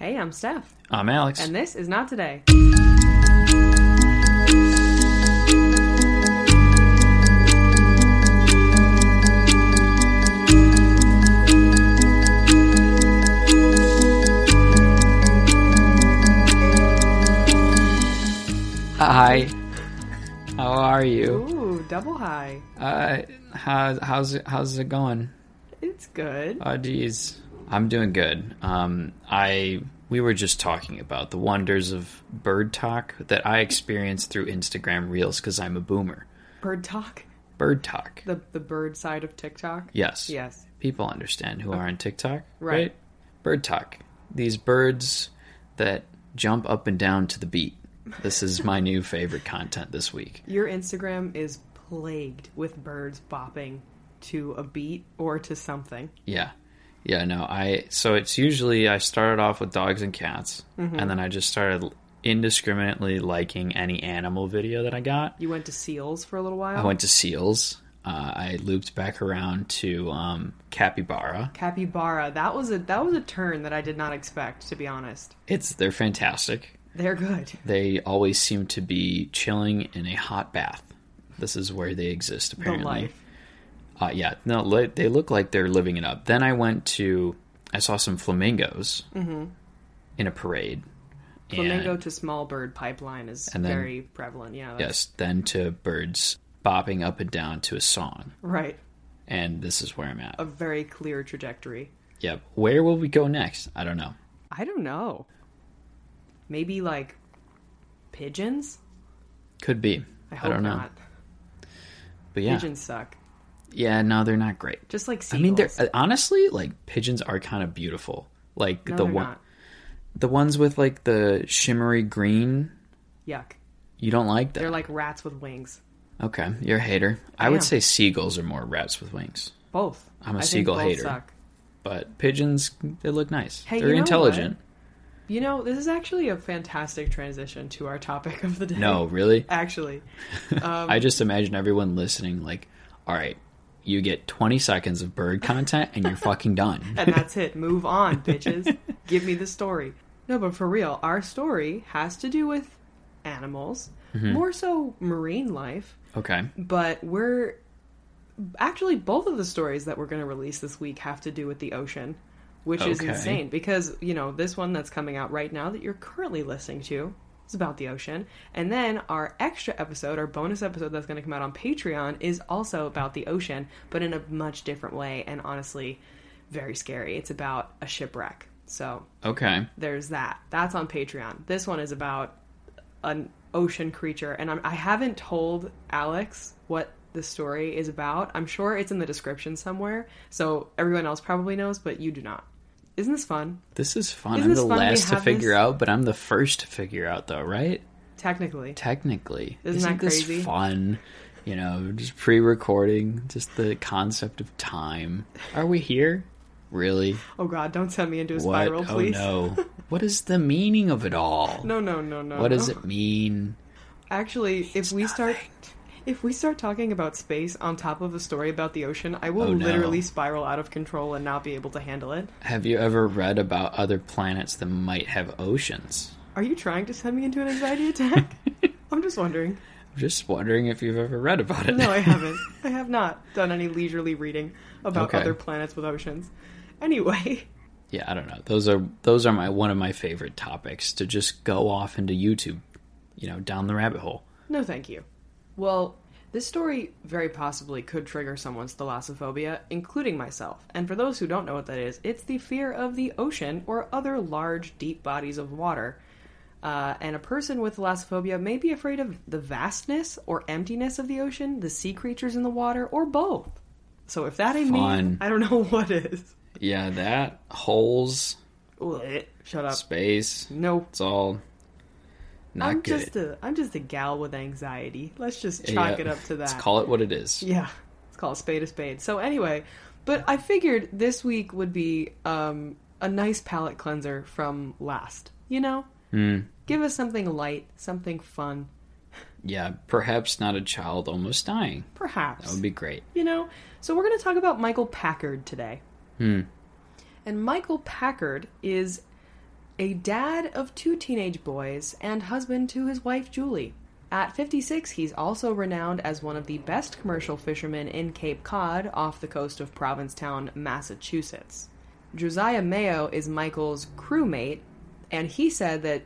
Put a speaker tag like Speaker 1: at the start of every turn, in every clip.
Speaker 1: Hey, I'm Steph,
Speaker 2: I'm Alex.
Speaker 1: and this is Not Today.
Speaker 2: Hi. How are you?
Speaker 1: Ooh, double high.
Speaker 2: Uh, how, how's it, how's it going?
Speaker 1: It's good.
Speaker 2: Oh, geez. I'm doing good. Um, I we were just talking about the wonders of bird talk that I experienced through Instagram Reels because I'm a boomer.
Speaker 1: Bird talk.
Speaker 2: Bird talk.
Speaker 1: The the bird side of TikTok.
Speaker 2: Yes.
Speaker 1: Yes.
Speaker 2: People understand who are on TikTok,
Speaker 1: Right.
Speaker 2: Bird talk. These birds that jump up and down to the beat. This is my new favorite content this week.
Speaker 1: Your Instagram is plagued with birds bopping to a beat or to something.
Speaker 2: Yeah. Yeah, no, I so it's usually I started off with dogs and cats
Speaker 1: Mm-hmm.
Speaker 2: and then I just started indiscriminately liking any animal video that I got.
Speaker 1: You went to seals for a little while.
Speaker 2: I went to seals. Uh, I looped back around to um, capybara.
Speaker 1: capybara. That was a that was a turn that I did not expect. To be honest,
Speaker 2: It's they're fantastic.
Speaker 1: they're good.
Speaker 2: They always seem to be chilling in a hot bath. This is where they exist apparently. Uh, yeah, no, li- they look like they're living it up. Then I went to, I saw some flamingos in a parade.
Speaker 1: Mm-hmm. Flamingo
Speaker 2: And-
Speaker 1: to small bird pipeline is
Speaker 2: then-
Speaker 1: very prevalent. Yeah. that's-
Speaker 2: yes, then to birds bopping up and down to a song.
Speaker 1: Right.
Speaker 2: And this is where I'm at.
Speaker 1: A very clear trajectory.
Speaker 2: Yep. Where will we go next? I don't know.
Speaker 1: I don't know. Maybe like pigeons.
Speaker 2: Could be.
Speaker 1: I
Speaker 2: I,
Speaker 1: hope
Speaker 2: don't know.
Speaker 1: not.
Speaker 2: But yeah.
Speaker 1: Pigeons suck.
Speaker 2: Yeah, no, they're not great.
Speaker 1: Just like seagulls.
Speaker 2: I mean, they're uh, honestly like pigeons are kind of beautiful. Like
Speaker 1: no,
Speaker 2: the one,
Speaker 1: not.
Speaker 2: the ones with like the shimmery green.
Speaker 1: Yuck.
Speaker 2: You don't like them.
Speaker 1: They're like rats with wings.
Speaker 2: okay, you're a hater. I,
Speaker 1: I
Speaker 2: would say seagulls are more rats with wings,
Speaker 1: Both.
Speaker 2: I'm a
Speaker 1: I think
Speaker 2: seagull
Speaker 1: both
Speaker 2: hater.
Speaker 1: Suck.
Speaker 2: but pigeons they look nice.
Speaker 1: Hey,
Speaker 2: they're
Speaker 1: you know
Speaker 2: intelligent.
Speaker 1: You know, this is actually a fantastic transition to our topic of the day.
Speaker 2: No, really.
Speaker 1: Actually. Um,
Speaker 2: I just imagine everyone listening like, all right, you get 20 seconds of bird content and you're fucking done.
Speaker 1: and that's it. Move on, bitches. Give me the story. No, but for real, our story has to do with animals,
Speaker 2: Mm-hmm.
Speaker 1: more so marine life,
Speaker 2: okay.
Speaker 1: but we're actually both of the stories that we're going to release this week have to do with the ocean, which is insane because, you know, this one that's coming out right now that you're currently listening to is about the ocean. And then our extra episode, our bonus episode that's going to come out on Patreon is also about the ocean, but in a much different way and honestly very scary. It's about a shipwreck. So
Speaker 2: Okay.
Speaker 1: there's that. That's on Patreon. This one is about an ocean creature, and I'm, I haven't told Alex what the story is about. I'm sure it's in the description somewhere, so everyone else probably knows, but you do not. Isn't this fun?
Speaker 2: This is fun.
Speaker 1: Isn't
Speaker 2: I'm the
Speaker 1: fun
Speaker 2: last to figure
Speaker 1: this?
Speaker 2: out, but I'm the first to figure out though, right?
Speaker 1: Technically,
Speaker 2: Technically.
Speaker 1: Isn't that
Speaker 2: this fun? You know, just pre-recording, just the concept of time. Are we here? Really?
Speaker 1: oh god, don't send me into a
Speaker 2: What?
Speaker 1: spiral, oh, please.
Speaker 2: Oh no. what is the meaning of it all?
Speaker 1: no, no, no, no.
Speaker 2: What does
Speaker 1: no.
Speaker 2: it mean?
Speaker 1: Actually, if we start, if we start talking about space on top of a story about the ocean, I will
Speaker 2: Oh, no.
Speaker 1: literally spiral out of control and not be able to handle it.
Speaker 2: Have you ever read about other planets that might have oceans?
Speaker 1: Are you trying to send me into an anxiety attack? I'm just wondering.
Speaker 2: I'm just wondering if you've ever read about it.
Speaker 1: No, I haven't. I have not done any leisurely reading about
Speaker 2: Okay.
Speaker 1: other planets with oceans. Anyway,
Speaker 2: yeah, I don't know. Those are those are my one of my favorite topics to just go off into YouTube, you know, down the rabbit hole.
Speaker 1: no thank you. Well, this story very possibly could trigger someone's thalassophobia, including myself. And for those who don't know what that is, it's the fear of the ocean or other large, deep bodies of water. Uh, and a person with thalassophobia may be afraid of the vastness or emptiness of the ocean, the sea creatures in the water, or both. So if that ain't me, I don't know what is.
Speaker 2: Yeah, that holes,
Speaker 1: Shut up.
Speaker 2: space,
Speaker 1: Nope.
Speaker 2: it's all not
Speaker 1: I'm
Speaker 2: good.
Speaker 1: just a I'm just a gal with anxiety. Let's just chalk
Speaker 2: Yeah,
Speaker 1: it up to that.
Speaker 2: Let's call it what it is.
Speaker 1: yeah, let's call a spade a spade. So anyway, but I figured this week would be um, a nice palate cleanser from last. You know,
Speaker 2: Hmm.
Speaker 1: give us something light, something fun,
Speaker 2: Yeah, perhaps not a child almost dying.
Speaker 1: perhaps.
Speaker 2: That would be great.
Speaker 1: you know. So we're going to talk about Michael Packard today.
Speaker 2: Hmm.
Speaker 1: And Michael Packard is a dad of two teenage boys and husband to his wife Julie. At 56, he's also renowned as one of the best commercial fishermen in Cape Cod off the coast of Provincetown, Massachusetts. Josiah Mayo is Michael's crewmate, and he said that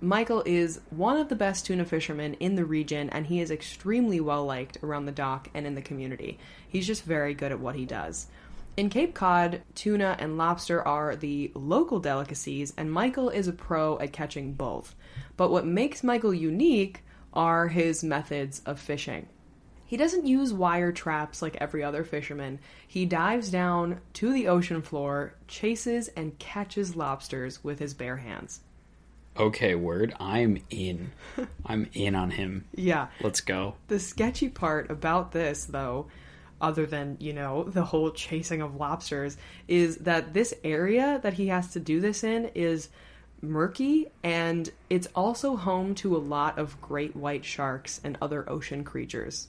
Speaker 1: Michael is one of the best tuna fishermen in the region, and he is extremely well liked around the dock and in the community. He's just very good at what he does. In Cape Cod, tuna and lobster are the local delicacies, and Michael is a pro at catching both. But what makes Michael unique are his methods of fishing. He doesn't use wire traps like every other fisherman. He dives down to the ocean floor, chases, and catches lobsters with his bare hands.
Speaker 2: Okay, word. I'm in. I'm in on him.
Speaker 1: Yeah.
Speaker 2: Let's go.
Speaker 1: The sketchy part about this, though, other than, you know, the whole chasing of lobsters, is that this area that he has to do this in is murky and it's also home to a lot of great white sharks and other ocean creatures.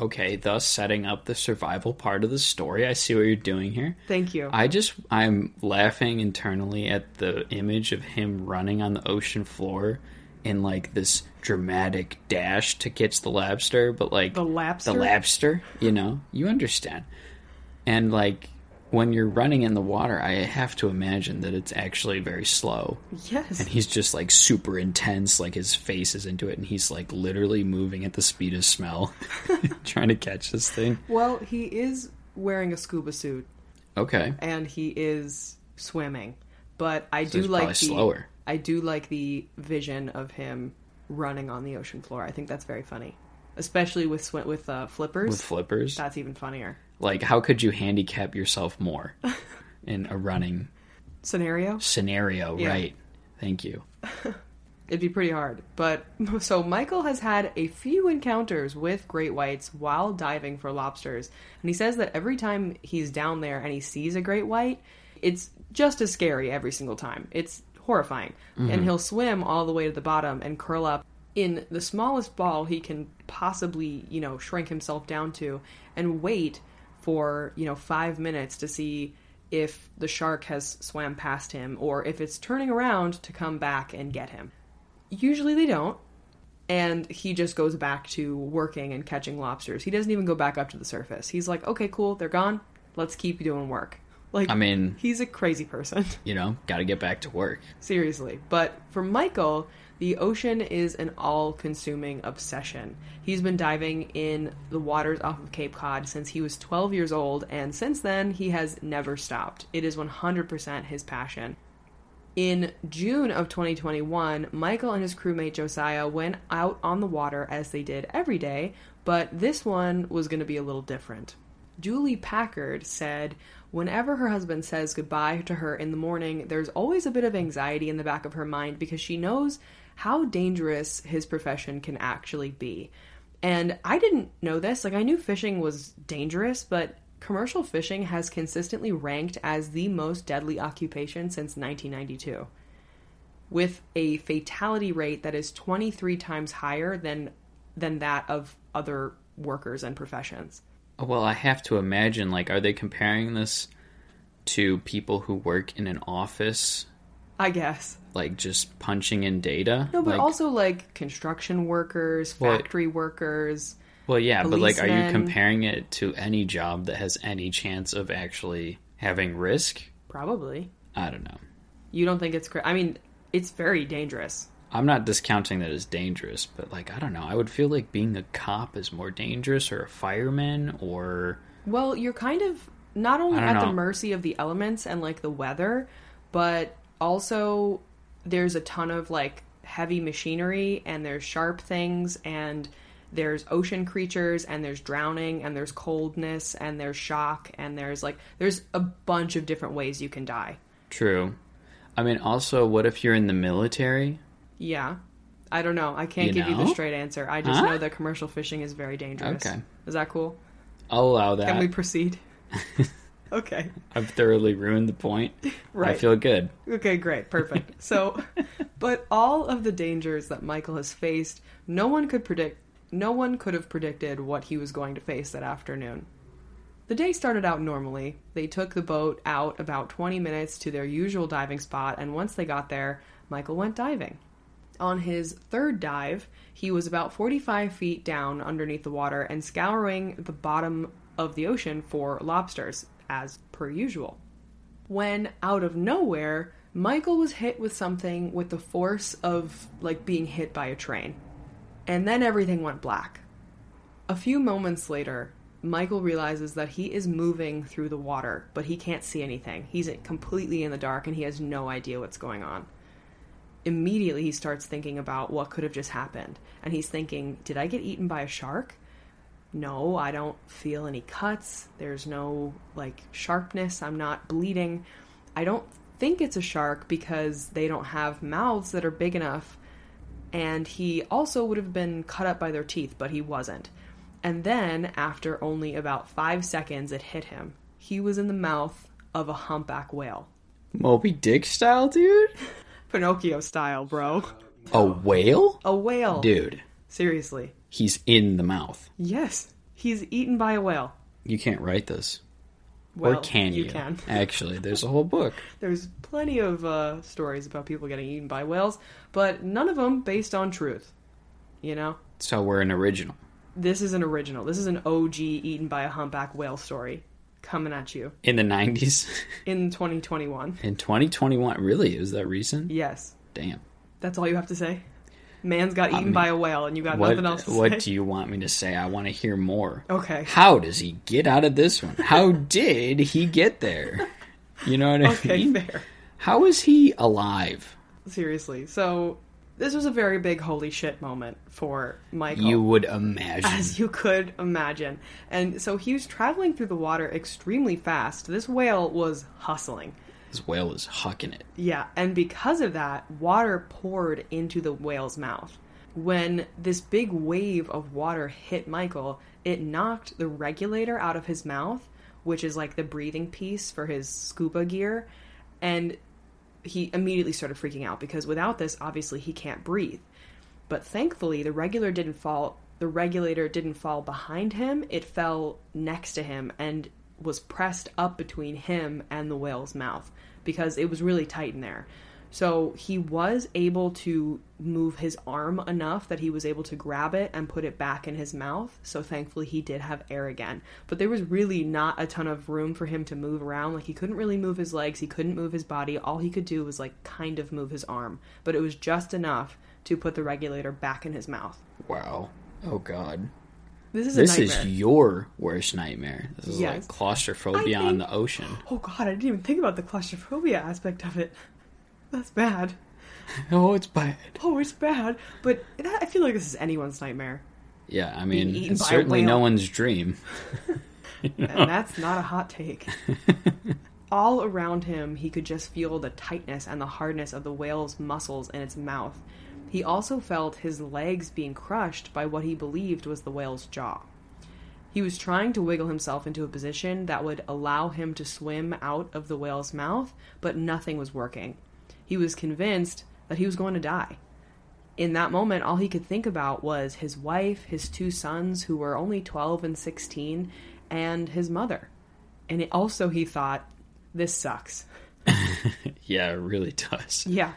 Speaker 2: Okay, thus setting up the survival part of the story. I see what you're doing here.
Speaker 1: Thank you.
Speaker 2: I just I'm laughing internally at the image of him running on the ocean floor in like this dramatic dash to catch the lobster, but like
Speaker 1: The lobster?
Speaker 2: the lobster, you know, you understand. And like when you're running in the water, I have to imagine that it's actually very slow.
Speaker 1: yes.
Speaker 2: And he's just like super intense, like his face is into it, and he's like literally moving at the speed of smell, trying to catch this thing.
Speaker 1: Well, he is wearing a scuba suit
Speaker 2: Okay.
Speaker 1: and he is swimming. But I
Speaker 2: So
Speaker 1: do
Speaker 2: he's
Speaker 1: like
Speaker 2: probably
Speaker 1: the
Speaker 2: slower.
Speaker 1: I do like the vision of him running on the ocean floor. I think that's very funny. Especially with sw- with uh, flippers.
Speaker 2: With flippers.
Speaker 1: that's even funnier.
Speaker 2: Like, how could you handicap yourself more in a running
Speaker 1: Scenario?
Speaker 2: scenario?
Speaker 1: Yeah.
Speaker 2: Right. Thank you.
Speaker 1: It'd be pretty hard. But so Michael has had a few encounters with great whites while diving for lobsters. And he says that every time he's down there and he sees a great white, it's just as scary every single time. It's horrifying. And mm-hmm. he'll swim all the way to the bottom and curl up in the smallest ball he can possibly, you know, shrink himself down to and wait for, you know, 5 minutes to see if the shark has swam past him or if it's turning around to come back and get him. Usually they don't. And he just goes back to working and catching lobsters. He doesn't even go back up to the surface. He's like, okay, cool, they're gone. Let's keep doing work. Like,
Speaker 2: I mean,
Speaker 1: he's a crazy person.
Speaker 2: you know, got to get back to work.
Speaker 1: Seriously. But for Michael, the ocean is an all consuming obsession. He's been diving in the waters off of Cape Cod since he was 12 years old, and since then, he has never stopped. It is 100% his passion. In June of 2021, Michael and his crewmate Josiah went out on the water as they did every day, but this one was going to be a little different. Julie Packard said, Whenever her husband says goodbye to her in the morning, there's always a bit of anxiety in the back of her mind because she knows how dangerous his profession can actually be. And I didn't know this. Like, I knew fishing was dangerous, but commercial fishing has consistently ranked as the most deadly occupation since 1992, with a fatality rate that is 23 times higher than than that of other workers and professions.
Speaker 2: Well, I have to imagine, like, are they comparing this to people who work in an office,
Speaker 1: I guess.
Speaker 2: like just punching in data?
Speaker 1: No, but
Speaker 2: like,
Speaker 1: also like construction workers,
Speaker 2: Well,
Speaker 1: factory workers.
Speaker 2: well, yeah, but like, are you comparing it to any job that has any chance of actually having risk?
Speaker 1: Probably.
Speaker 2: I don't know.
Speaker 1: You don't think it's cra- I mean, it's very dangerous.
Speaker 2: I'm not discounting that as dangerous, but like, I don't know. I would feel like being a cop is more dangerous, or a fireman, or
Speaker 1: Well, you're kind of not only at
Speaker 2: don't
Speaker 1: the mercy of the elements and like the weather, but also there's a ton of like heavy machinery and there's sharp things and there's ocean creatures and there's drowning and there's coldness and there's shock and there's like there's a bunch of different ways you can die.
Speaker 2: true. I mean, also, what if you're in the military?
Speaker 1: Yeah. I don't know. I can't
Speaker 2: You
Speaker 1: give you the straight answer. I just
Speaker 2: Huh?
Speaker 1: know that commercial fishing is very dangerous.
Speaker 2: Okay.
Speaker 1: Is that cool?
Speaker 2: I'll allow that.
Speaker 1: Can we proceed? okay.
Speaker 2: I've thoroughly ruined the point. Right I
Speaker 1: Right.
Speaker 2: feel good.
Speaker 1: Okay, great. Perfect. So, but all of the dangers that Michael has faced, no one could predict no one could have predicted what he was going to face that afternoon. The day started out normally. They took the boat out about 20 minutes to their usual diving spot, and once they got there, Michael went diving. On his third dive, he was about 45 feet down underneath the water and scouring the bottom of the ocean for lobsters, as per usual. When out of nowhere, Michael was hit with something with the force of like being hit by a train. And then everything went black. A few moments later, Michael realizes that he is moving through the water, but he can't see anything. He's completely in the dark and he has no idea what's going on. Immediately, he starts thinking about what could have just happened. And he's thinking, Did I get eaten by a shark? No, I don't feel any cuts. There's no, like, sharpness. I'm not bleeding. I don't think it's a shark because they don't have mouths that are big enough. And he also would have been cut up by their teeth, but he wasn't. And then, after only about five seconds, it hit him. He was in the mouth of a humpback whale.
Speaker 2: Moby Dick style, dude?
Speaker 1: Pinocchio style, bro.
Speaker 2: A whale?
Speaker 1: A whale.
Speaker 2: Dude,
Speaker 1: Seriously.
Speaker 2: he's in the mouth.
Speaker 1: Yes. He's eaten by a whale.
Speaker 2: You can't write this.
Speaker 1: Well,
Speaker 2: or can you?
Speaker 1: You can.
Speaker 2: Actually, there's a whole book.
Speaker 1: There's plenty of uh, stories about people getting eaten by whales, but none of them based on truth. You know?
Speaker 2: So we're an original.
Speaker 1: This is an original. This is an OG eaten by a humpback whale story coming at you
Speaker 2: In the 90s?
Speaker 1: in 2021.
Speaker 2: In 2021? Really? Is that recent?
Speaker 1: Yes.
Speaker 2: Damn.
Speaker 1: That's all you have to say? Man's got eaten
Speaker 2: mean,
Speaker 1: by a whale and you got
Speaker 2: What,
Speaker 1: nothing else to say.
Speaker 2: what
Speaker 1: say?
Speaker 2: do you want me to say? I want to hear more.
Speaker 1: Okay.
Speaker 2: How does he get out of this one? How did he get there? You know what I
Speaker 1: Okay,
Speaker 2: mean?
Speaker 1: fair.
Speaker 2: How is he alive?
Speaker 1: Seriously. So, this was a very big holy shit moment for Michael.
Speaker 2: You would imagine.
Speaker 1: as you could imagine. And so he was traveling through the water extremely fast. This whale was hustling.
Speaker 2: This whale is hucking it.
Speaker 1: Yeah, and because of that, water poured into the whale's mouth. When this big wave of water hit Michael, it knocked the regulator out of his mouth, which is like the breathing piece for his scuba gear, and he immediately started freaking out because without this, obviously he can't breathe. But thankfully, the regular didn't fall. The regulator didn't fall behind him. It fell next to him and was pressed up between him and the whale's mouth because it was really tight in there. So he was able to move his arm enough that he was able to grab it and put it back in his mouth. So thankfully he did have air again. But there was really not a ton of room for him to move around. Like he couldn't really move his legs, he couldn't move his body. All he could do was like kind of move his arm. But it was just enough to put the regulator back in his mouth.
Speaker 2: Wow. Oh God.
Speaker 1: This is
Speaker 2: This
Speaker 1: nightmare.
Speaker 2: is your worst nightmare. This is
Speaker 1: Yes.
Speaker 2: like claustrophobia
Speaker 1: I
Speaker 2: on the ocean.
Speaker 1: Oh god, I didn't even think about the claustrophobia aspect of it. That's bad.
Speaker 2: Oh, it's bad.
Speaker 1: Oh, it's bad. But that, I feel like this is anyone's nightmare.
Speaker 2: Yeah, I mean, it's certainly no one's dream.
Speaker 1: And that's not a hot take. All around him, he could just feel the tightness and the hardness of the whale's muscles in its mouth. He also felt his legs being crushed by what he believed was the whale's jaw. He was trying to wiggle himself into a position that would allow him to swim out of the whale's mouth, but nothing was working. He was convinced that he was going to die. In that moment, all he could think about was his wife, his two sons, who were only 12 and 16, and his mother. And it also, he thought, this sucks.
Speaker 2: Yeah, it really does.
Speaker 1: Yeah.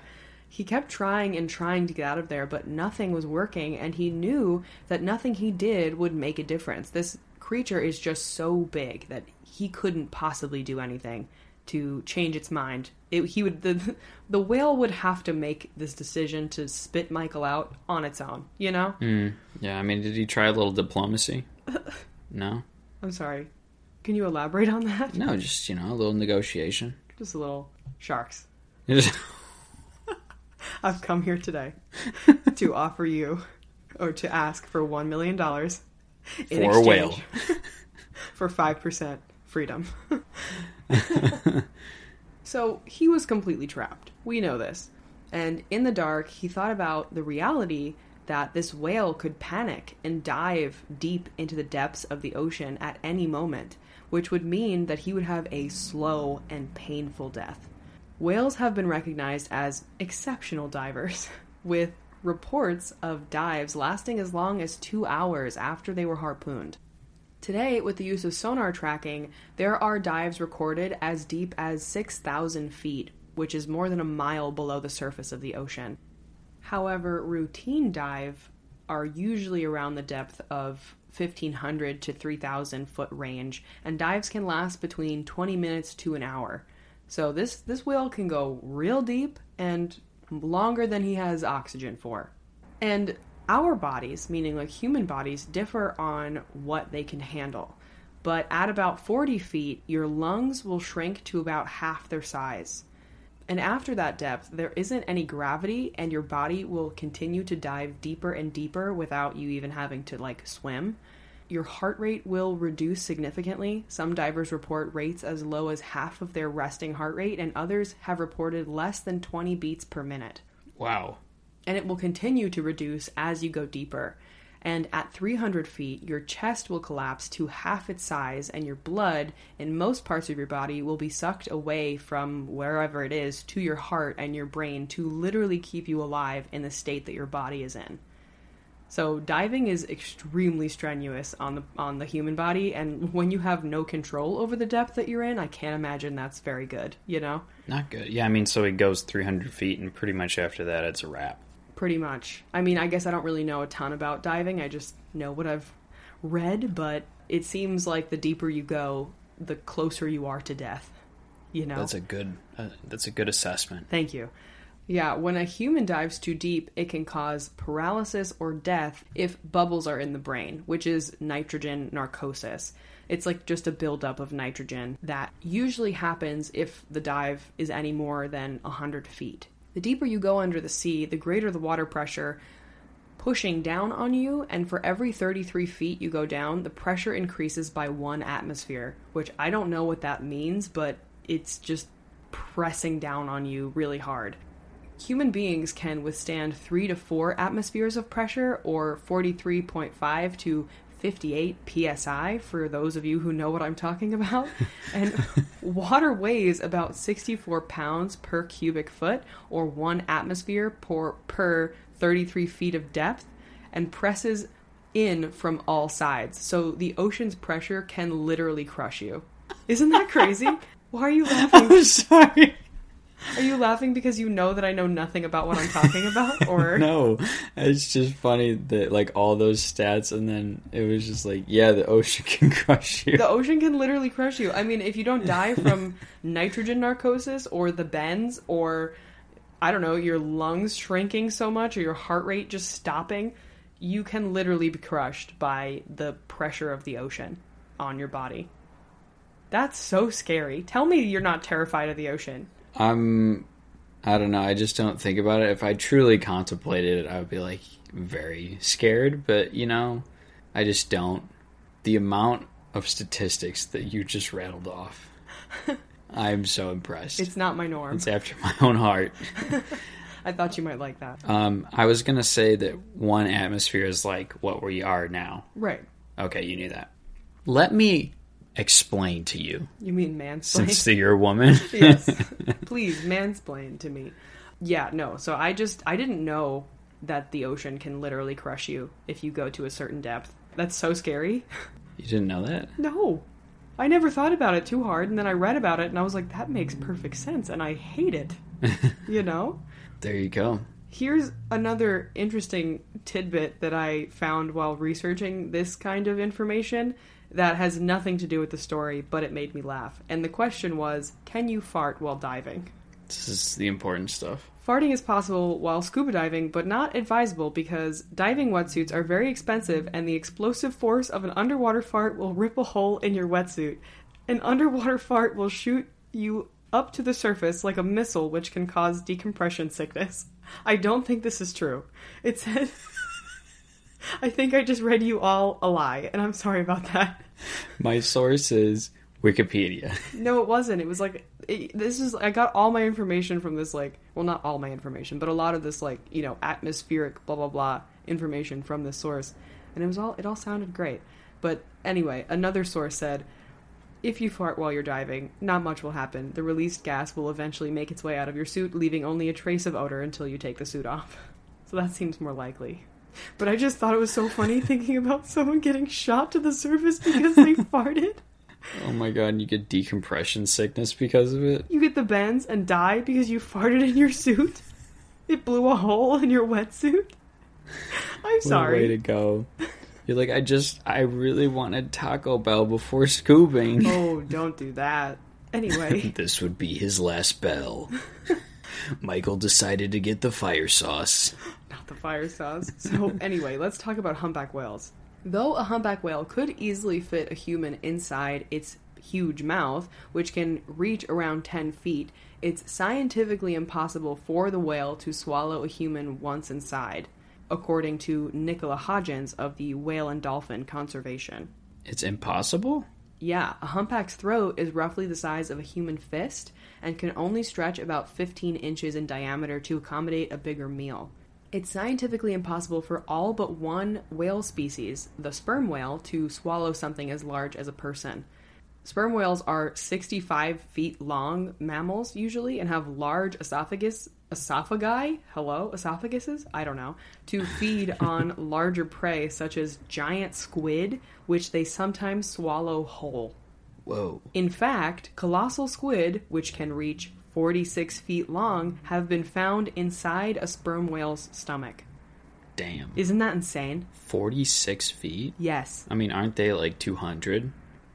Speaker 1: He kept trying and trying to get out of there, but nothing was working, and he knew that nothing he did would make a difference. This creature is just so big that he couldn't possibly do anything to change its mind. It, he would the the whale would have to make this decision to spit Michael out on its own. You know?
Speaker 2: Mm, yeah, I mean, did he try a little diplomacy? No?
Speaker 1: I'm sorry. Can you elaborate on that?
Speaker 2: No, just, you know, a little negotiation.
Speaker 1: Just a little sharks. I've come here today to offer you or to ask for one million dollars in
Speaker 2: For a whale.
Speaker 1: exchange for five percent freedom. so he was completely trapped. We know this. And in the dark, he thought about the reality that this whale could panic and dive deep into the depths of the ocean at any moment, which would mean that he would have a slow and painful death. Whales have been recognized as exceptional divers, with reports of dives lasting as long as two hours after they were harpooned. Today, with the use of sonar tracking, there are dives recorded as deep as 6,000 feet, which is more than a mile below the surface of the ocean. However, routine dive are usually around the depth of 1500 to 3000 foot range, and dives can last between 20 minutes to an hour. So this this whale can go real deep and longer than he has oxygen for. And our bodies, meaning like human bodies, differ on what they can handle. But at about 40 feet, your lungs will shrink to about half their size. And after that depth, there isn't any gravity, and your body will continue to dive deeper and deeper without you even having to like swim. Your heart rate will reduce significantly. Some divers report rates as low as half of their resting heart rate, and others have reported less than 20 beats per minute.
Speaker 2: Wow.
Speaker 1: And it will continue to reduce as you go deeper. And at 300 feet, your chest will collapse to half its size, and your blood in most parts of your body will be sucked away from wherever it is to your heart and your brain to literally keep you alive in the state that your body is in. So diving is extremely strenuous on the on the human body and when you have no control over the depth that you're in, I can't imagine that's very good, you know?
Speaker 2: Not good. Yeah, I mean, so it goes 300 feet, and pretty much after that, it's a wrap.
Speaker 1: Pretty much. I mean, I guess I don't really know a ton about diving. I just know what I've read, but it seems like the deeper you go, the closer you are to death. You know.
Speaker 2: That's a good. Uh, that's a good assessment.
Speaker 1: Thank you. Yeah, when a human dives too deep, it can cause paralysis or death if bubbles are in the brain, which is nitrogen narcosis. It's like just a buildup of nitrogen that usually happens if the dive is any more than 100 feet. The deeper you go under the sea, the greater the water pressure pushing down on you, and for every 33 feet you go down, the pressure increases by one atmosphere, which I don't know what that means, but it's just pressing down on you really hard. Human beings can withstand 3 to 4 atmospheres of pressure, or 43.5 to 58 psi for those of you who know what I'm talking about. and water weighs about 64 pounds per cubic foot, or one atmosphere per, per 33 feet of depth, and presses in from all sides. So the ocean's pressure can literally crush you. Isn't that crazy? Why are you laughing?
Speaker 2: I'm sorry.
Speaker 1: Are you laughing because you know that I know nothing about what I'm talking about, or
Speaker 2: No, it's just funny that like all those stats, and then it was just like, yeah, the ocean can crush you.
Speaker 1: the ocean can literally crush you? I mean, if you don't die from nitrogen narcosis or the bends, or I don't know, your lungs shrinking so much or your heart rate just stopping, you can literally be crushed by the pressure of the ocean on your body. That's so scary. Tell me you're not terrified of the ocean.
Speaker 2: I'm, I don't know. I just don't think about it. If I truly contemplated it, I would be like very scared. But you know, I just don't. The amount of statistics that you just rattled off, I'm so impressed.
Speaker 1: It's not my norm.
Speaker 2: It's after my own heart.
Speaker 1: I thought you might like that.
Speaker 2: Um, I was gonna say that one atmosphere is like what we are now.
Speaker 1: Right.
Speaker 2: Okay, you knew that. Let me explain to you,
Speaker 1: You mean mansplain?
Speaker 2: since you're a woman.
Speaker 1: yes. Please mansplain to me. Yeah, no. So I just I didn't know that the ocean can literally crush you if you go to a certain depth. That's so scary.
Speaker 2: you didn't know that?
Speaker 1: No. I never thought about it too hard and then I read about it and I was like that makes perfect sense and I hate it. you know?
Speaker 2: There you go.
Speaker 1: Here's another interesting tidbit that I found while researching this kind of information that has nothing to do with the story, but it made me laugh. And the question was Can you fart while diving?
Speaker 2: This is the important stuff.
Speaker 1: Farting is possible while scuba diving, but not advisable because diving wetsuits are very expensive and the explosive force of an underwater fart will rip a hole in your wetsuit. An underwater fart will shoot you up to the surface like a missile, which can cause decompression sickness. I don't think this is true. It said. I think I just read you all a lie, and I'm sorry about that.
Speaker 2: My source is Wikipedia.
Speaker 1: No, it wasn't. It was like it, this is. I got all my information from this like, well, not all my information, but a lot of this like you know atmospheric blah blah blah information from this source, and it was all. It all sounded great, but anyway, another source said. If you fart while you're diving, not much will happen. The released gas will eventually make its way out of your suit, leaving only a trace of odor until you take the suit off. So that seems more likely. But I just thought it was so funny thinking about someone getting shot to the surface because they farted.
Speaker 2: Oh my god, and you get decompression sickness because of it?
Speaker 1: You get the bends and die because you farted in your suit. It blew a hole in your wetsuit. I'm
Speaker 2: What a
Speaker 1: sorry.
Speaker 2: way to go. You're like, I just, I really wanted Taco Bell before scooping.
Speaker 1: Oh, don't do that. Anyway,
Speaker 2: This would be his last bell. Michael decided to get the fire sauce.
Speaker 1: The fire sauce. So, anyway, let's talk about humpback whales. Though a humpback whale could easily fit a human inside its huge mouth, which can reach around 10 feet, it's scientifically impossible for the whale to swallow a human once inside, according to Nicola Hodgins of the Whale and Dolphin Conservation.
Speaker 2: It's impossible?
Speaker 1: Yeah, a humpback's throat is roughly the size of a human fist and can only stretch about 15 inches in diameter to accommodate a bigger meal. It's scientifically impossible for all but one whale species, the sperm whale, to swallow something as large as a person. Sperm whales are 65 feet long mammals usually and have large esophagus esophagi hello esophaguses i don't know to feed on larger prey such as giant squid which they sometimes swallow whole
Speaker 2: Whoa.
Speaker 1: in fact, colossal squid, which can reach 46 feet long, have been found inside a sperm whale's stomach.
Speaker 2: Damn.
Speaker 1: Isn't that insane?
Speaker 2: 46 feet?
Speaker 1: Yes.
Speaker 2: I mean, aren't they like 200?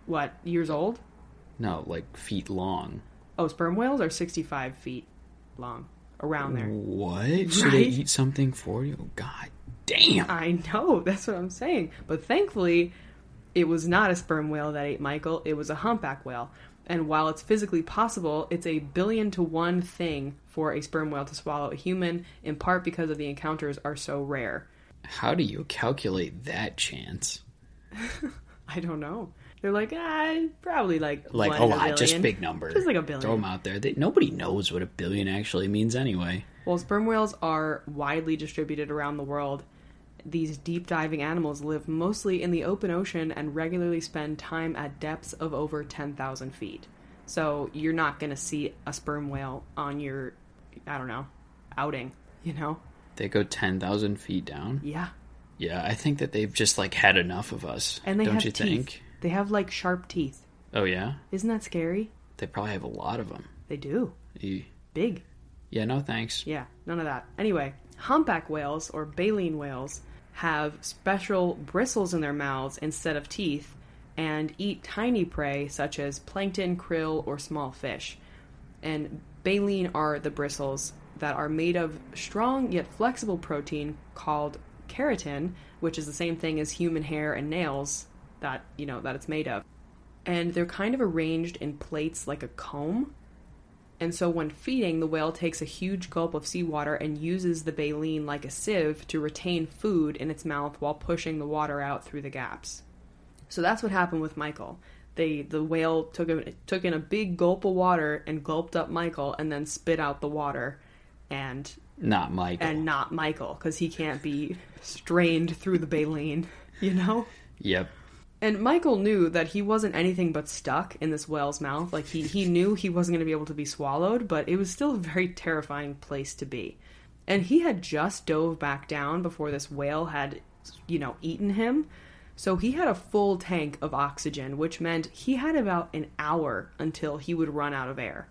Speaker 1: What, years old?
Speaker 2: No, like feet long.
Speaker 1: Oh, sperm whales are 65 feet long. Around there.
Speaker 2: What? Should they eat something for you? Oh, God damn.
Speaker 1: I know, that's what I'm saying. But thankfully, it was not a sperm whale that ate Michael, it was a humpback whale. And while it's physically possible, it's a billion to one thing for a sperm whale to swallow a human, in part because of the encounters are so rare.
Speaker 2: How do you calculate that chance?
Speaker 1: I don't know. They're like, ah, probably like
Speaker 2: Like
Speaker 1: one
Speaker 2: a lot, just big number.
Speaker 1: Just like a billion.
Speaker 2: Throw them out there. They, nobody knows what a billion actually means anyway.
Speaker 1: Well, sperm whales are widely distributed around the world. These deep diving animals live mostly in the open ocean and regularly spend time at depths of over 10,000 feet. So you're not going to see a sperm whale on your, I don't know, outing, you know?
Speaker 2: They go 10,000 feet down.
Speaker 1: Yeah.
Speaker 2: Yeah, I think that they've just like had enough of us.
Speaker 1: And they
Speaker 2: Don't
Speaker 1: have
Speaker 2: you
Speaker 1: teeth.
Speaker 2: think?
Speaker 1: They have like sharp teeth.
Speaker 2: Oh, yeah?
Speaker 1: Isn't that scary?
Speaker 2: They probably have a lot of them.
Speaker 1: They do.
Speaker 2: E-
Speaker 1: Big.
Speaker 2: Yeah, no thanks.
Speaker 1: Yeah, none of that. Anyway, humpback whales or baleen whales have special bristles in their mouths instead of teeth and eat tiny prey such as plankton, krill, or small fish. And baleen are the bristles that are made of strong yet flexible protein called keratin, which is the same thing as human hair and nails that, you know, that it's made of. And they're kind of arranged in plates like a comb. And so when feeding, the whale takes a huge gulp of seawater and uses the baleen like a sieve to retain food in its mouth while pushing the water out through the gaps. So that's what happened with Michael. They the whale took a, took in a big gulp of water and gulped up Michael and then spit out the water and
Speaker 2: Not Michael.
Speaker 1: and not Michael because he can't be strained through the baleen, you know?
Speaker 2: Yep.
Speaker 1: And Michael knew that he wasn't anything but stuck in this whale's mouth. Like he, he knew he wasn't going to be able to be swallowed, but it was still a very terrifying place to be. And he had just dove back down before this whale had, you know, eaten him. So he had a full tank of oxygen, which meant he had about an hour until he would run out of air.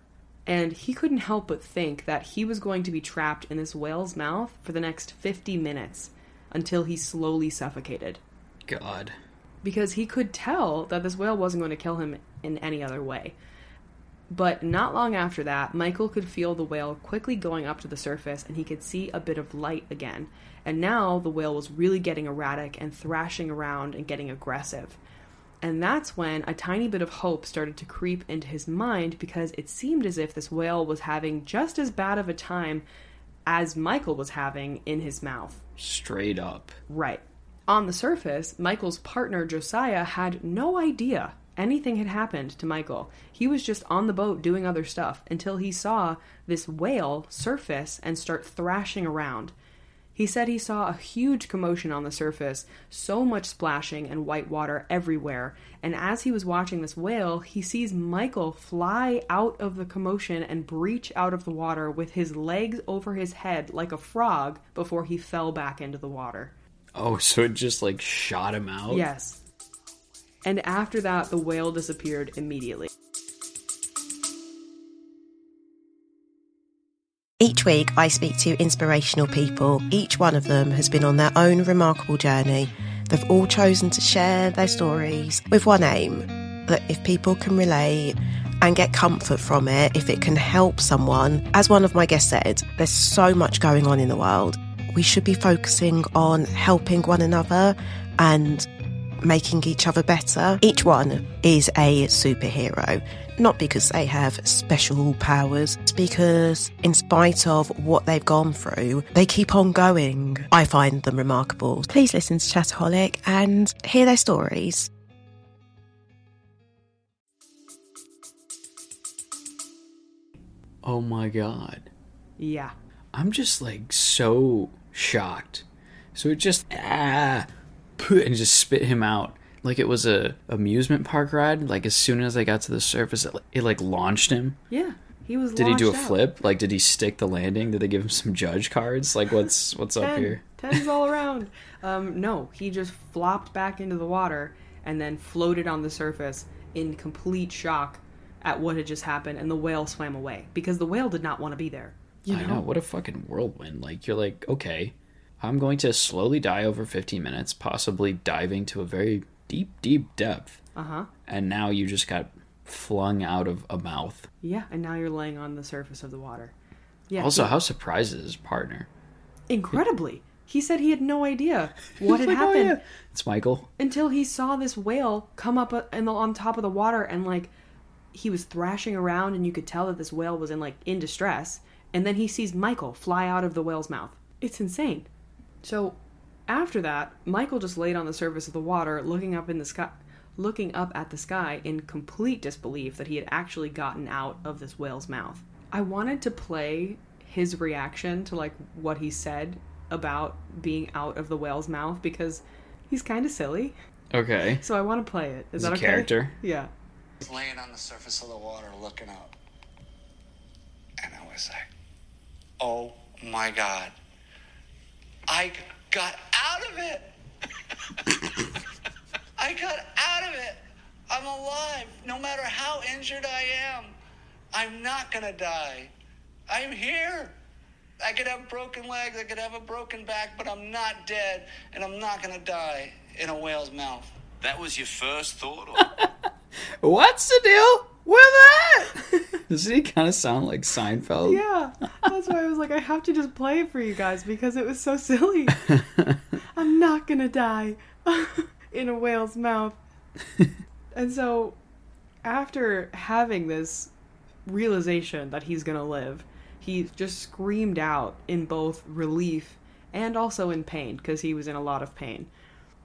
Speaker 1: And he couldn't help but think that he was going to be trapped in this whale's mouth for the next 50 minutes until he slowly suffocated
Speaker 2: God.
Speaker 1: Because he could tell that this whale wasn't going to kill him in any other way. But not long after that, Michael could feel the whale quickly going up to the surface and he could see a bit of light again. And now the whale was really getting erratic and thrashing around and getting aggressive. And that's when a tiny bit of hope started to creep into his mind because it seemed as if this whale was having just as bad of a time as Michael was having in his mouth.
Speaker 2: Straight up.
Speaker 1: Right. On the surface, Michael's partner Josiah had no idea anything had happened to Michael. He was just on the boat doing other stuff until he saw this whale surface and start thrashing around. He said he saw a huge commotion on the surface, so much splashing and white water everywhere, and as he was watching this whale, he sees Michael fly out of the commotion and breach out of the water with his legs over his head like a frog before he fell back into the water.
Speaker 2: Oh, so it just like shot him out?
Speaker 1: Yes. And after that, the whale disappeared immediately.
Speaker 3: Each week, I speak to inspirational people. Each one of them has been on their own remarkable journey. They've all chosen to share their stories with one aim that if people can relate and get comfort from it, if it can help someone, as one of my guests said, there's so much going on in the world. We should be focusing on helping one another and making each other better. Each one is a superhero, not because they have special powers, it's because in spite of what they've gone through, they keep on going. I find them remarkable. Please listen to Chataholic and hear their stories.
Speaker 2: Oh my god.
Speaker 1: Yeah.
Speaker 2: I'm just like so shocked. So it just ah and just spit him out like it was a amusement park ride. Like as soon as I got to the surface, it, it like launched him.
Speaker 1: Yeah. He was
Speaker 2: Did he do a
Speaker 1: out.
Speaker 2: flip? Like did he stick the landing? Did they give him some judge cards? Like what's what's up here?
Speaker 1: Tens all around. Um, no, he just flopped back into the water and then floated on the surface in complete shock at what had just happened, and the whale swam away because the whale did not want to be there. You
Speaker 2: I know what a fucking whirlwind. Like you're like okay, I'm going to slowly die over 15 minutes, possibly diving to a very deep, deep depth,
Speaker 1: Uh huh.
Speaker 2: and now you just got flung out of a mouth.
Speaker 1: Yeah, and now you're laying on the surface of the water. Yeah.
Speaker 2: Also,
Speaker 1: he-
Speaker 2: how surprised is his partner?
Speaker 1: incredibly, he said he had no idea what had
Speaker 2: Like, oh,
Speaker 1: happened
Speaker 2: yeah. It's Michael.
Speaker 1: until he saw this whale come up uh, in the, on top of the water and like he was thrashing around and you could tell that this whale was in like in distress and then he sees Michael fly out of the whale's mouth. It's insane. So after that, Michael just laid on the surface of the water looking up in the sky looking up at the sky in complete disbelief that he had actually gotten out of this whale's mouth. I wanted to play his reaction to like what he said about being out of the whale's mouth because he's kind of silly.
Speaker 2: Okay.
Speaker 1: So I want to play it. Is
Speaker 2: He's
Speaker 1: that
Speaker 2: a
Speaker 1: okay?
Speaker 2: character.
Speaker 1: Yeah.
Speaker 4: was laying on the surface of the water looking up. And I was like, oh my God. I got out of it. I got out of it. I'm alive. No matter how injured I am, I'm not going to die. I'm here. I could have broken legs, I could have a broken back, but I'm not dead, and I'm not going to die in a whale's mouth.
Speaker 5: That was your first thought? Or...
Speaker 2: What's the deal with that? Doesn't he kind of sound like Seinfeld?
Speaker 1: Yeah. That's why I was like, I have to just play it for you guys because it was so silly. I'm not to die in a whale's mouth. and so after having this realization that he's to live, he just screamed out in both relief and also in pain because he was in a lot of pain.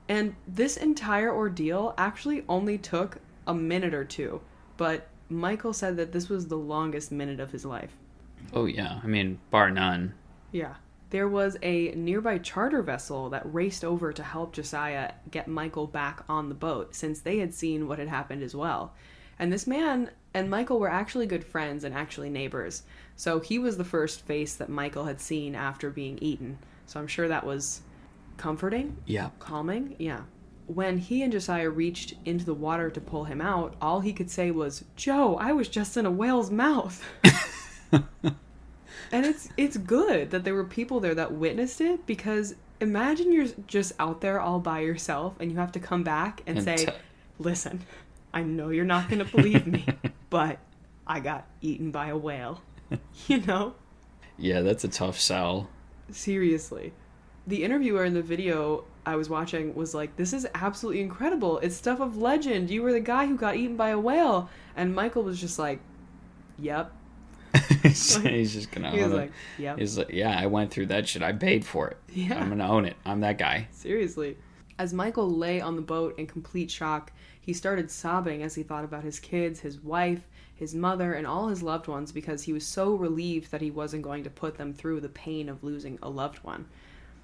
Speaker 1: And this entire ordeal actually only took a minute or two, but Michael said that this was the longest minute of his life.
Speaker 2: Oh yeah. I mean, bar none.
Speaker 1: Yeah. There was a nearby charter vessel that raced over to help Josiah get Michael back on the boat since they had seen what had happened as well. And this man and Michael were actually good friends and actually neighbors. So he was the first face that Michael had seen after being eaten. So I'm sure that was comforting,
Speaker 2: Yeah.
Speaker 1: calming. Yeah. When he and Josiah reached into the water to pull him out, all he could say was, Joe, I was just in a whale's mouth. and it's it's good that there were people there that witnessed it because imagine you're just out there all by yourself and you have to come back and,
Speaker 2: And
Speaker 1: say,
Speaker 2: te-
Speaker 1: "Listen, I know you're not going to believe me, but I got eaten by a whale." You know?
Speaker 2: Yeah, that's a tough sell.
Speaker 1: Seriously. The interviewer in the video I was watching was like, This is absolutely incredible. It's stuff of legend. You were the guy who got eaten by a whale. And Michael was just like, Yep.
Speaker 2: He's just gonna
Speaker 1: He was
Speaker 2: own it.
Speaker 1: like, Yep.
Speaker 2: He's like, yeah, I went through that shit. I paid for it.
Speaker 1: Yeah.
Speaker 2: I'm gonna own it. I'm that guy.
Speaker 1: Seriously. As Michael lay on the boat in complete shock, he started sobbing as he thought about his kids, his wife, his mother, and all his loved ones because he was so relieved that he wasn't going to put them through the pain of losing a loved one.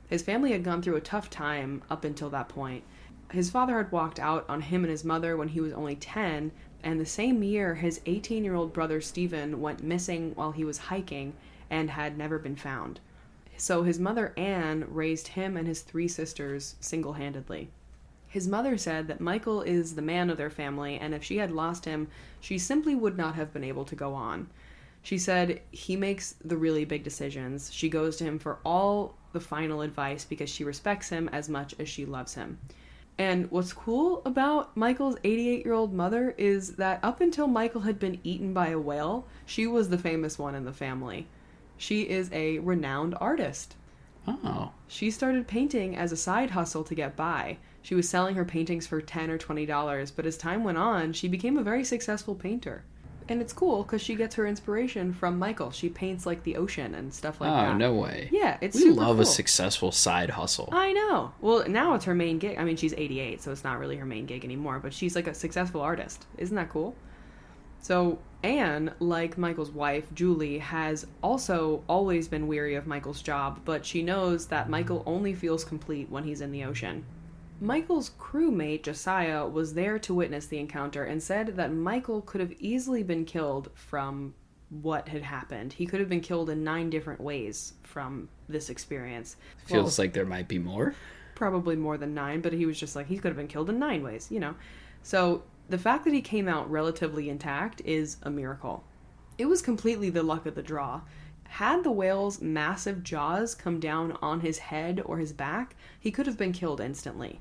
Speaker 1: His family had gone through a tough time up until that point. His father had walked out on him and his mother when he was only 10, and the same year, his 18 year old brother Stephen went missing while he was hiking and had never been found. So his mother, Anne, raised him and his three sisters single handedly. His mother said that Michael is the man of their family, and if she had lost him, she simply would not have been able to go on. She said he makes the really big decisions. She goes to him for all the final advice because she respects him as much as she loves him. And what's cool about Michael's 88 year old mother is that up until Michael had been eaten by a whale, she was the famous one in the family. She is a renowned artist.
Speaker 2: Oh.
Speaker 1: She started painting as a side hustle to get by. She was selling her paintings for 10 or 20 dollars, but as time went on, she became a very successful painter. And it's cool because she gets her inspiration from Michael. She paints like the ocean and stuff like
Speaker 2: oh,
Speaker 1: that.
Speaker 2: Oh no way.
Speaker 1: Yeah, it's
Speaker 2: We love a successful side hustle.
Speaker 1: I know. Well, now it's her main gig. I mean, she's 88, so it's not really her main gig anymore, but she's like a successful artist. Isn't that cool? So, Anne, like Michael's wife, Julie, has also always been weary of Michael's job, but she knows that Michael only feels complete when he's in the ocean. Michael's crewmate, Josiah, was there to witness the encounter and said that Michael could have easily been killed from what had happened. He could have been killed in nine different ways from this experience.
Speaker 2: Feels like there might be more.
Speaker 1: probably more than nine, but he was just like, he could have been killed in nine ways, you know? So the fact that he came out relatively intact is a miracle. It was completely the luck of the draw. Had the whale's massive jaws come down on his head or his back, he could have been killed instantly.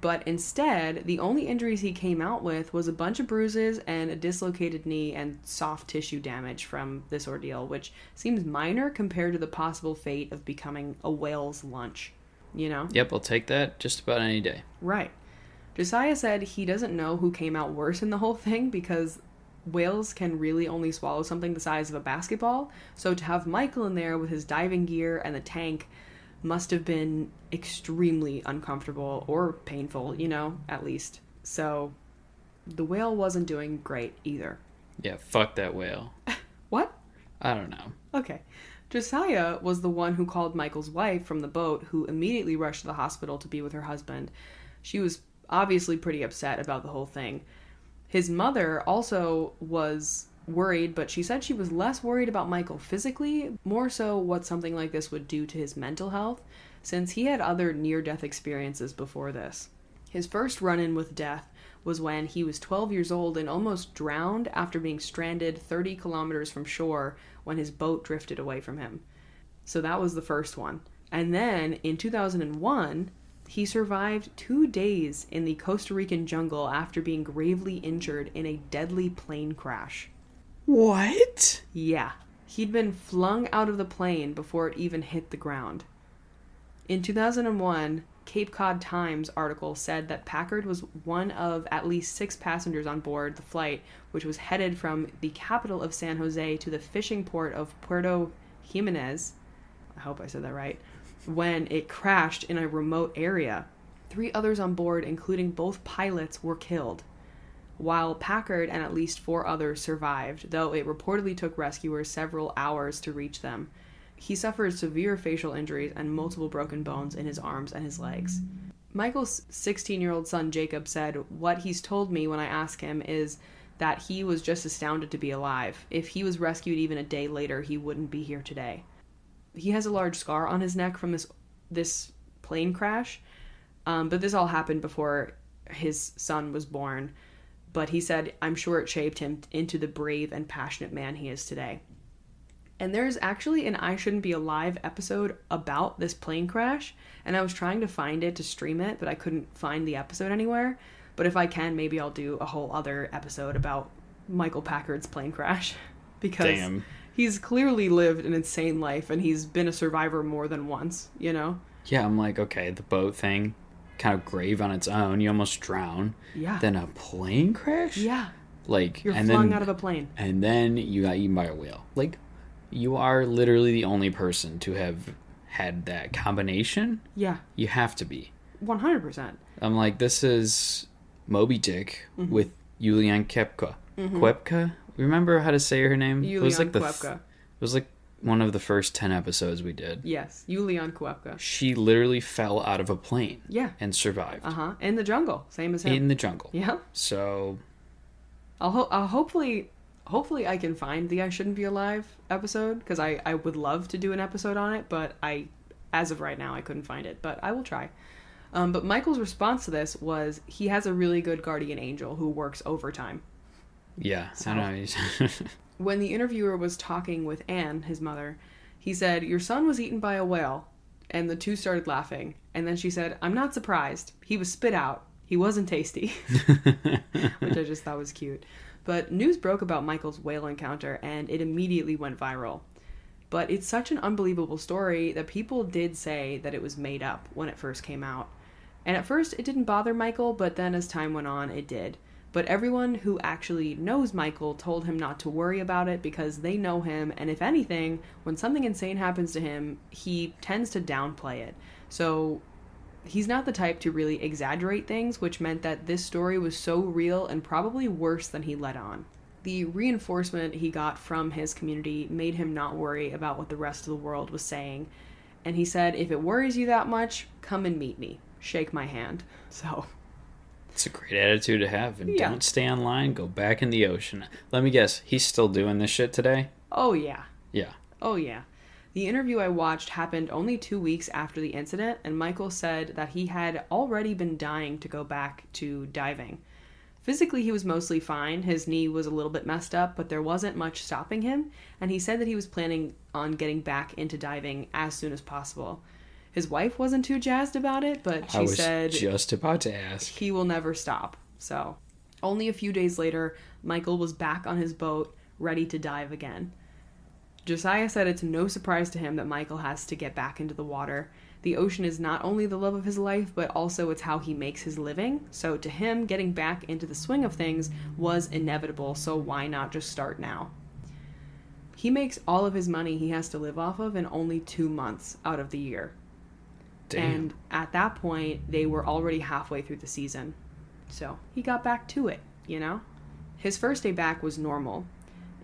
Speaker 1: But instead, the only injuries he came out with was a bunch of bruises and a dislocated knee and soft tissue damage from this ordeal, which seems minor compared to the possible fate of becoming a whale's lunch. You know?
Speaker 2: Yep, I'll take that just about any day.
Speaker 1: Right. Josiah said he doesn't know who came out worse in the whole thing because whales can really only swallow something the size of a basketball. So to have Michael in there with his diving gear and the tank must have been extremely uncomfortable or painful, you know, at least. So the whale wasn't doing great either.
Speaker 2: Yeah, fuck that whale.
Speaker 1: What?
Speaker 2: I don't know.
Speaker 1: Okay. Josiah was the one who called Michael's wife from the boat, who immediately rushed to the hospital to be with her husband. She was obviously pretty upset about the whole thing. His mother also was worried, but she said she was less worried about Michael physically, more so what something like this would do to his mental health, since he had other near death experiences before this. His first run in with death was when he was 12 years old and almost drowned after being stranded 30 kilometers from shore when his boat drifted away from him. So that was the first one. And then in 2001, he survived two days in the Costa Rican jungle after being gravely injured in a deadly plane crash.
Speaker 2: What?
Speaker 1: Yeah, he'd been flung out of the plane before it even hit the ground. In 2001, Cape Cod Times article said that Packard was one of at least six passengers on board the flight, which was headed from the capital of San Jose to the fishing port of Puerto Jimenez. I hope I said that right. When it crashed in a remote area. Three others on board, including both pilots, were killed while Packard and at least four others survived, though it reportedly took rescuers several hours to reach them. He suffered severe facial injuries and multiple broken bones in his arms and his legs. Michael's 16 year old son Jacob said, What he's told me when I ask him is that he was just astounded to be alive. If he was rescued even a day later, he wouldn't be here today. He has a large scar on his neck from this this plane crash, um, but this all happened before his son was born but he said, I'm sure it shaped him into the brave and passionate man he is today. And there's actually an I Shouldn't Be Alive episode about this plane crash, and I was trying to find it to stream it, but I couldn't find the episode anywhere. But if I can, maybe I'll do a whole other episode about Michael Packard's plane crash because
Speaker 2: Damn.
Speaker 1: he's clearly lived an insane life and he's been a survivor more than once, you know?
Speaker 2: Yeah, I'm like, okay, the boat thing, kind of grave on its own. You almost drown.
Speaker 1: Yeah.
Speaker 2: Then a plane crash.
Speaker 1: Yeah.
Speaker 2: Like,
Speaker 1: You're
Speaker 2: and
Speaker 1: flung
Speaker 2: then
Speaker 1: out of a plane.
Speaker 2: and then you got eaten by a whale. Like, you are literally the only person to have had that combination.
Speaker 1: Yeah.
Speaker 2: You have to be.
Speaker 1: 100%.
Speaker 2: I'm like, this is Moby Dick
Speaker 1: Mm-hmm.
Speaker 2: with Julian Kepka. Kwepka? Remember how to say her name? it was like the
Speaker 1: Kuepka.
Speaker 2: it was like one of the first ten episodes we did.
Speaker 1: Yes, Yulian Kuepka.
Speaker 2: She literally fell out of a plane
Speaker 1: Yeah.
Speaker 2: and survived
Speaker 1: Uh huh. In the jungle, same as him.
Speaker 2: in the jungle.
Speaker 1: yeah.
Speaker 2: So
Speaker 1: I'll, ho- I'll hopefully hopefully I can find the I Shouldn't Be Alive episode because I, I would love to do an episode on it, but I, as of right now, I couldn't find it, but I will try. Um, but Michael's response to this was he has a really good guardian angel who works overtime.
Speaker 2: Yeah,
Speaker 1: So-
Speaker 2: I know.
Speaker 1: When the interviewer was talking with Anne, his mother, he said, Your son was eaten by a whale. And the two started laughing. And then she said, I'm not surprised. He was spit out. He wasn't tasty. Which I just thought was cute. But news broke about Michael's whale encounter and it immediately went viral. But it's such an unbelievable story that people did say that it was made up when it first came out. And at first it didn't bother Michael, but then as time went on, it did. But everyone who actually knows Michael told him not to worry about it because they know him, and if anything, when something insane happens to him, he tends to downplay it. So he's not the type to really exaggerate things, which meant that this story was so real and probably worse than he let on. The reinforcement he got from his community made him not worry about what the rest of the world was saying. And he said, If it worries you that much, come and meet me. Shake my hand. So,
Speaker 2: It's a great attitude to have. And
Speaker 1: Yeah.
Speaker 2: don't stay online. Go back in the ocean. Let me guess. He's still doing this shit today.
Speaker 1: oh yeah.
Speaker 2: Yeah.
Speaker 1: Oh, yeah. The interview I watched happened only two weeks after the incident, and Michael said that he had already been dying to go back to diving. Physically, he was mostly fine. His knee was a little bit messed up, but there wasn't much stopping him, and he said that he was planning on getting back into diving as soon as possible. His wife wasn't too jazzed about it, but she
Speaker 2: I was
Speaker 1: said
Speaker 2: just about to ask.
Speaker 1: he will never stop. So, only a few days later, Michael was back on his boat, ready to dive again. Josiah said it's no surprise to him that Michael has to get back into the water. The ocean is not only the love of his life, but also it's how he makes his living. So, to him, getting back into the swing of things was inevitable, so why not just start now? He makes all of his money he has to live off of in only two months out of the year.
Speaker 2: Damn.
Speaker 1: And at that point, they were already halfway through the season. So he got back to it, you know? His first day back was normal.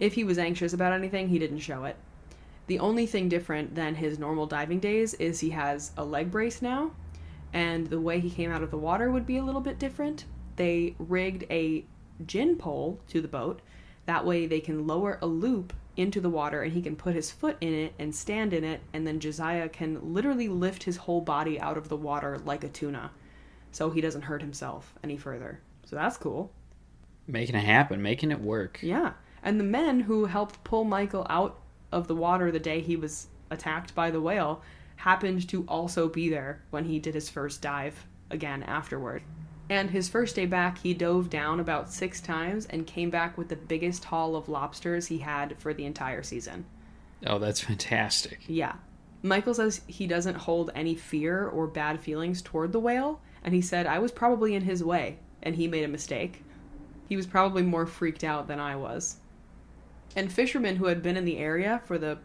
Speaker 1: If he was anxious about anything, he didn't show it. The only thing different than his normal diving days is he has a leg brace now, and the way he came out of the water would be a little bit different. They rigged a gin pole to the boat. That way they can lower a loop into the water and he can put his foot in it and stand in it, and then Josiah can literally lift his whole body out of the water like a tuna so he doesn't hurt himself any further. So that's cool.
Speaker 2: making it happen, making it work.
Speaker 1: Yeah. And the men who helped pull Michael out of the water the day he was attacked by the whale happened to also be there when he did his first dive again afterward. And his first day back, he dove down about six times and came back with the biggest haul of lobsters he had for the entire season.
Speaker 2: Oh, that's fantastic.
Speaker 1: Yeah. Michael says he doesn't hold any fear or bad feelings toward the whale, and he said, I was probably in his way, and he made a mistake. He was probably more freaked out than I was. And fishermen who had been in the area for the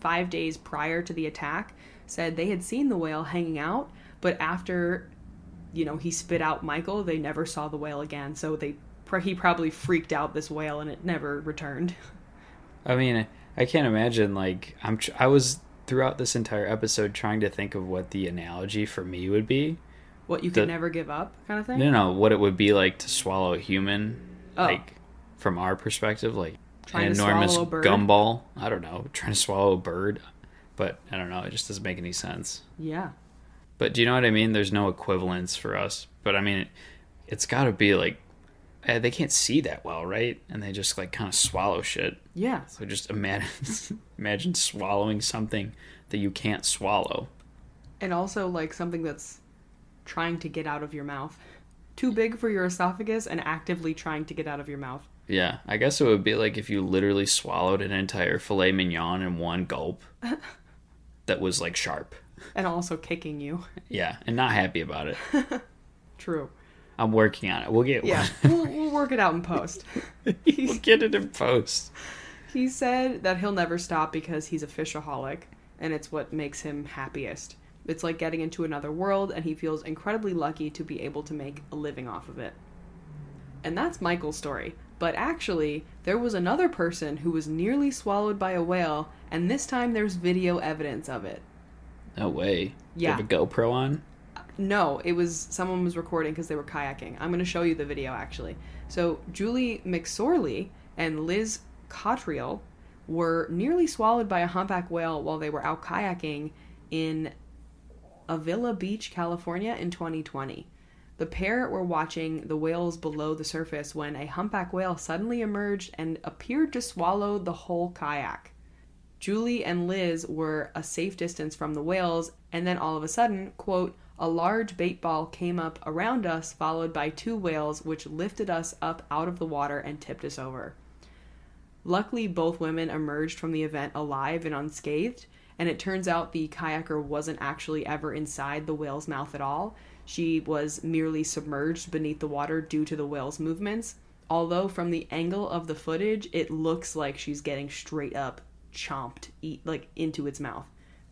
Speaker 1: five days prior to the attack said they had seen the whale hanging out, but after, you know, he spit out Michael, they never saw the whale again. So they he probably freaked out this whale and it never returned.
Speaker 2: I mean, I can't imagine. Like, I'm. Tr- I was throughout this entire episode trying to think of what the analogy for me would be.
Speaker 1: What you could
Speaker 2: The-
Speaker 1: never give up, kind of thing.
Speaker 2: No, no, what it would be like to swallow a human,
Speaker 1: Oh.
Speaker 2: like from our perspective, like
Speaker 1: Trying
Speaker 2: an enormous
Speaker 1: swallow a bird?
Speaker 2: gumball. I don't know, trying to swallow a bird, but I don't know. It just doesn't make any sense.
Speaker 1: Yeah.
Speaker 2: But do you know what I mean? There's no equivalence for us. But I mean, it, it's got to be like eh, they can't see that well, right? And they just like kind of swallow shit.
Speaker 1: Yeah.
Speaker 2: So just imagine imagine swallowing something that you can't swallow.
Speaker 1: And also like something that's trying to get out of your mouth. Too big for your esophagus and actively trying to get out of your mouth.
Speaker 2: Yeah, I guess it would be like if you literally swallowed an entire filet mignon in one gulp. that was like sharp.
Speaker 1: And also kicking you.
Speaker 2: Yeah, and not happy about it.
Speaker 1: True.
Speaker 2: I'm working on it. We'll get
Speaker 1: Yeah. we'll, we'll work it out in post.
Speaker 2: we'll get it in post.
Speaker 1: He said that he'll never stop because he's a fishaholic and it's what makes him happiest. It's like getting into another world and he feels incredibly lucky to be able to make a living off of it. And that's Michael's story. But actually, there was another person who was nearly swallowed by a whale, and this time there's video evidence of it.
Speaker 2: No way.
Speaker 1: Yeah.
Speaker 2: You have a GoPro on?
Speaker 1: No, it was someone was recording because they were kayaking. I'm going to show you the video actually. So Julie McSorley and Liz Cottrell were nearly swallowed by a humpback whale while they were out kayaking in Avila Beach, California in 2020. The pair were watching the whales below the surface when a humpback whale suddenly emerged and appeared to swallow the whole kayak. Julie and Liz were a safe distance from the whales, and then all of a sudden, quote, a large bait ball came up around us, followed by two whales, which lifted us up out of the water and tipped us over. Luckily, both women emerged from the event alive and unscathed, and it turns out the kayaker wasn't actually ever inside the whale's mouth at all. She was merely submerged beneath the water due to the whale's movements. Although, from the angle of the footage, it looks like she's getting straight up chomped, eat, like into its mouth.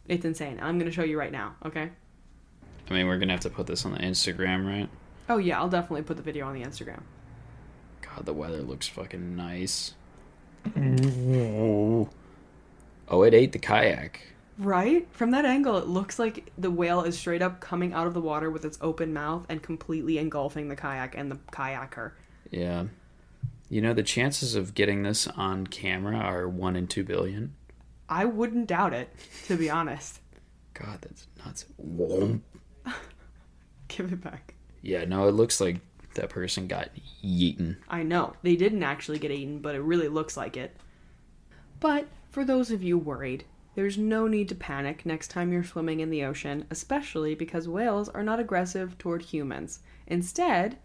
Speaker 1: It's insane. I'm going to show you right now, okay?
Speaker 2: I mean, we're gonna have to put this on the Instagram, right?
Speaker 1: Oh, yeah, I'll definitely put the video on the Instagram.
Speaker 2: God, the weather looks fucking nice. Oh, it ate the kayak.
Speaker 1: Right? From that angle, it looks like the whale is straight up coming out of the water with its open mouth and completely engulfing the kayak and the kayaker.
Speaker 2: Yeah. You know, the chances of getting this on camera are 1 in 2 billion.
Speaker 1: I wouldn't doubt it, to be honest.
Speaker 2: God, that's nuts.
Speaker 1: Give it back.
Speaker 2: Yeah, no, it looks like that person got yeeten.
Speaker 1: I know. They didn't actually get eaten, but it really looks like it. But for those of you worried, there's no need to panic next time you're swimming in the ocean, especially because whales are not aggressive toward humans. Instead,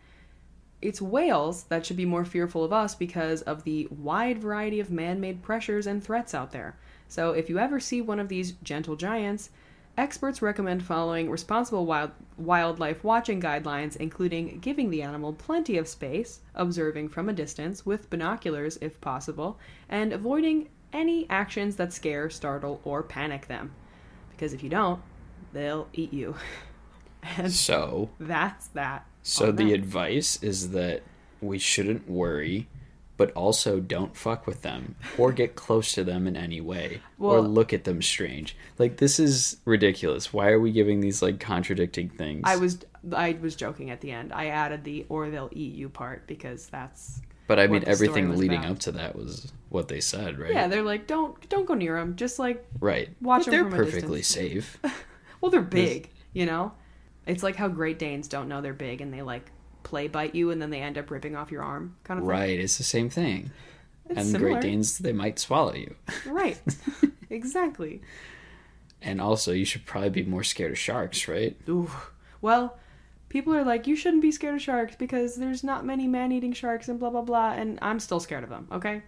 Speaker 1: it's whales that should be more fearful of us because of the wide variety of man made pressures and threats out there. So if you ever see one of these gentle giants, experts recommend following responsible wild, wildlife watching guidelines, including giving the animal plenty of space, observing from a distance with binoculars if possible, and avoiding any actions that scare, startle, or panic them. Because if you don't, they'll eat you. and
Speaker 2: So,
Speaker 1: that's that.
Speaker 2: So
Speaker 1: on
Speaker 2: the advice is that we shouldn't worry, but also don't fuck with them or get close to them in any way or look at them strange. Like this is ridiculous. Why are we giving these like contradicting things?
Speaker 1: I was I was joking at the end. I added the or they'll eat you part because that's
Speaker 2: but I mean everything leading
Speaker 1: about.
Speaker 2: up to that was what they said, right?
Speaker 1: yeah. They're like don't don't go near them. Just like
Speaker 2: right.
Speaker 1: watch
Speaker 2: but
Speaker 1: them
Speaker 2: they're
Speaker 1: from a
Speaker 2: perfectly safe.
Speaker 1: well they're big. You know, it's like how Great Danes don't know they're big and they like play bite you and then they end up ripping off your arm kind of thing.
Speaker 2: right, it's the same thing.
Speaker 1: It's
Speaker 2: and
Speaker 1: similar.
Speaker 2: Great Danes they might swallow you.
Speaker 1: Right. exactly.
Speaker 2: And also you should probably be more scared of sharks, right?
Speaker 1: Ooh. Well, people are like, you shouldn't be scared of sharks because there's not many man-eating sharks and blah blah blah, and I'm still scared of them. Okay.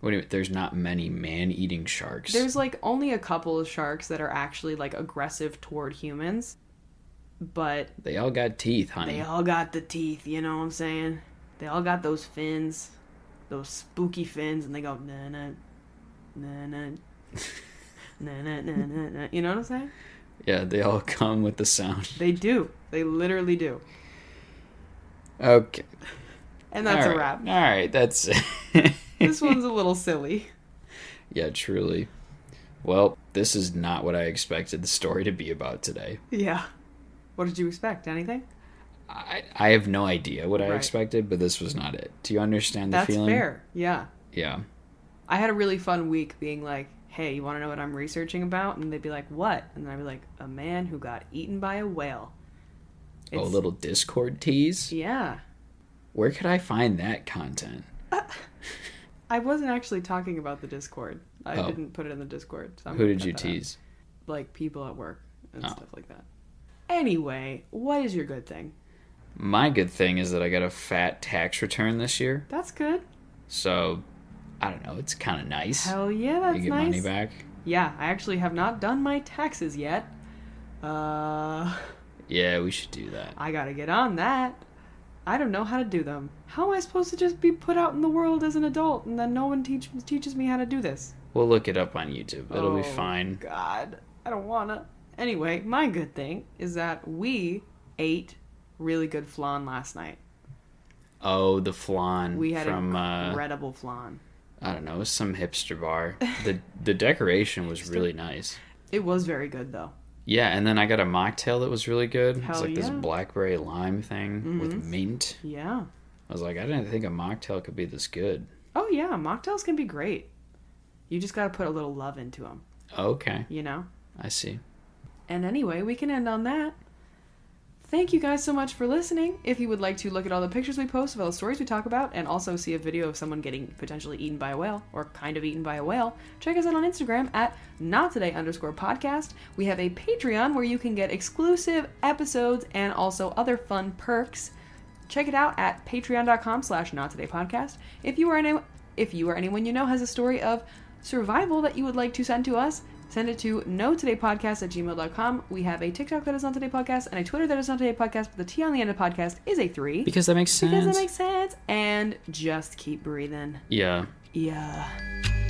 Speaker 2: What do you, there's not many man-eating sharks.
Speaker 1: There's like only a couple of sharks that are actually like aggressive toward humans, but
Speaker 2: They all got teeth, honey.
Speaker 1: they all got the teeth. You know what I'm saying? They all got those fins, those spooky fins, and they go na na na na na na na na. You know what I'm saying?
Speaker 2: Yeah, they all come with the sound.
Speaker 1: They do. They literally do.
Speaker 2: Okay.
Speaker 1: And that's
Speaker 2: All
Speaker 1: a
Speaker 2: right.
Speaker 1: wrap.
Speaker 2: All right, that's it.
Speaker 1: This one's a little silly.
Speaker 2: yeah, truly. Well, this is not what I expected the story to be about today.
Speaker 1: Yeah. What did you expect? Anything?
Speaker 2: I I have no idea what I
Speaker 1: Right.
Speaker 2: expected, but this was not it. Do you understand the
Speaker 1: That's
Speaker 2: feeling?
Speaker 1: fair. Yeah.
Speaker 2: Yeah.
Speaker 1: I had a really fun week being like, hey, you want to know what I'm researching about? And they'd be like, what? And then I'd be like, a man who got eaten by a whale.
Speaker 2: oh, a little Discord tease.
Speaker 1: Yeah.
Speaker 2: Where could I find that content?
Speaker 1: Uh, I wasn't actually talking about the Discord. I
Speaker 2: Oh.
Speaker 1: didn't put it in the Discord. So
Speaker 2: Who did you
Speaker 1: that out.
Speaker 2: tease?
Speaker 1: Like people at work and
Speaker 2: Oh.
Speaker 1: stuff like that. Anyway, what is your good thing?
Speaker 2: My good thing is that I got a fat tax return this year,
Speaker 1: That's good.
Speaker 2: so I don't know. It's kind of nice.
Speaker 1: Hell yeah, that's
Speaker 2: you get
Speaker 1: nice.
Speaker 2: money back.
Speaker 1: Yeah, I actually have not done my taxes yet. Uh,
Speaker 2: Yeah, we should do that.
Speaker 1: I gotta get on that. I don't know how to do them. How am I supposed to just be put out in the world as an adult and then no one teach, teaches me how to do this?
Speaker 2: We'll look it up on YouTube. It'll be
Speaker 1: Oh,
Speaker 2: fine.
Speaker 1: God, I don't wanna. Anyway, my good thing is that we ate really good flan last night.
Speaker 2: Oh, the flan
Speaker 1: We had
Speaker 2: from uh,
Speaker 1: incredible flan.
Speaker 2: I don't know, it was some hipster bar. the The decoration was really nice.
Speaker 1: It was very good though.
Speaker 2: Yeah, and then I got a mocktail that was really good. it's
Speaker 1: Hell
Speaker 2: like this
Speaker 1: yeah. Mm-hmm.
Speaker 2: blackberry lime thing with mint.
Speaker 1: Yeah.
Speaker 2: I was like, I didn't think a mocktail could be this good.
Speaker 1: Oh yeah, mocktails can be great. You just got to put a little love into them,
Speaker 2: Okay,
Speaker 1: you know.
Speaker 2: I see.
Speaker 1: And anyway, we can end on that. Thank you guys so much for listening. If you would like to look at all the pictures we post of all the stories we talk about and also see a video of someone getting potentially eaten by a whale or kind of eaten by a whale, check us out on Instagram at not today underscore podcast. We have a Patreon where you can get exclusive episodes and also other fun perks. Check it out at patreon.com slash not today podcast. If you are any if you or anyone you know has a story of survival that you would like to send to us, send it to no today podcast at gmail.com. We have a TikTok that is not today podcast and a Twitter that is not today podcast, but the T on the end of podcast is a three.
Speaker 2: Because that makes sense.
Speaker 1: Because that makes sense. And just keep breathing.
Speaker 2: yeah.
Speaker 1: Yeah.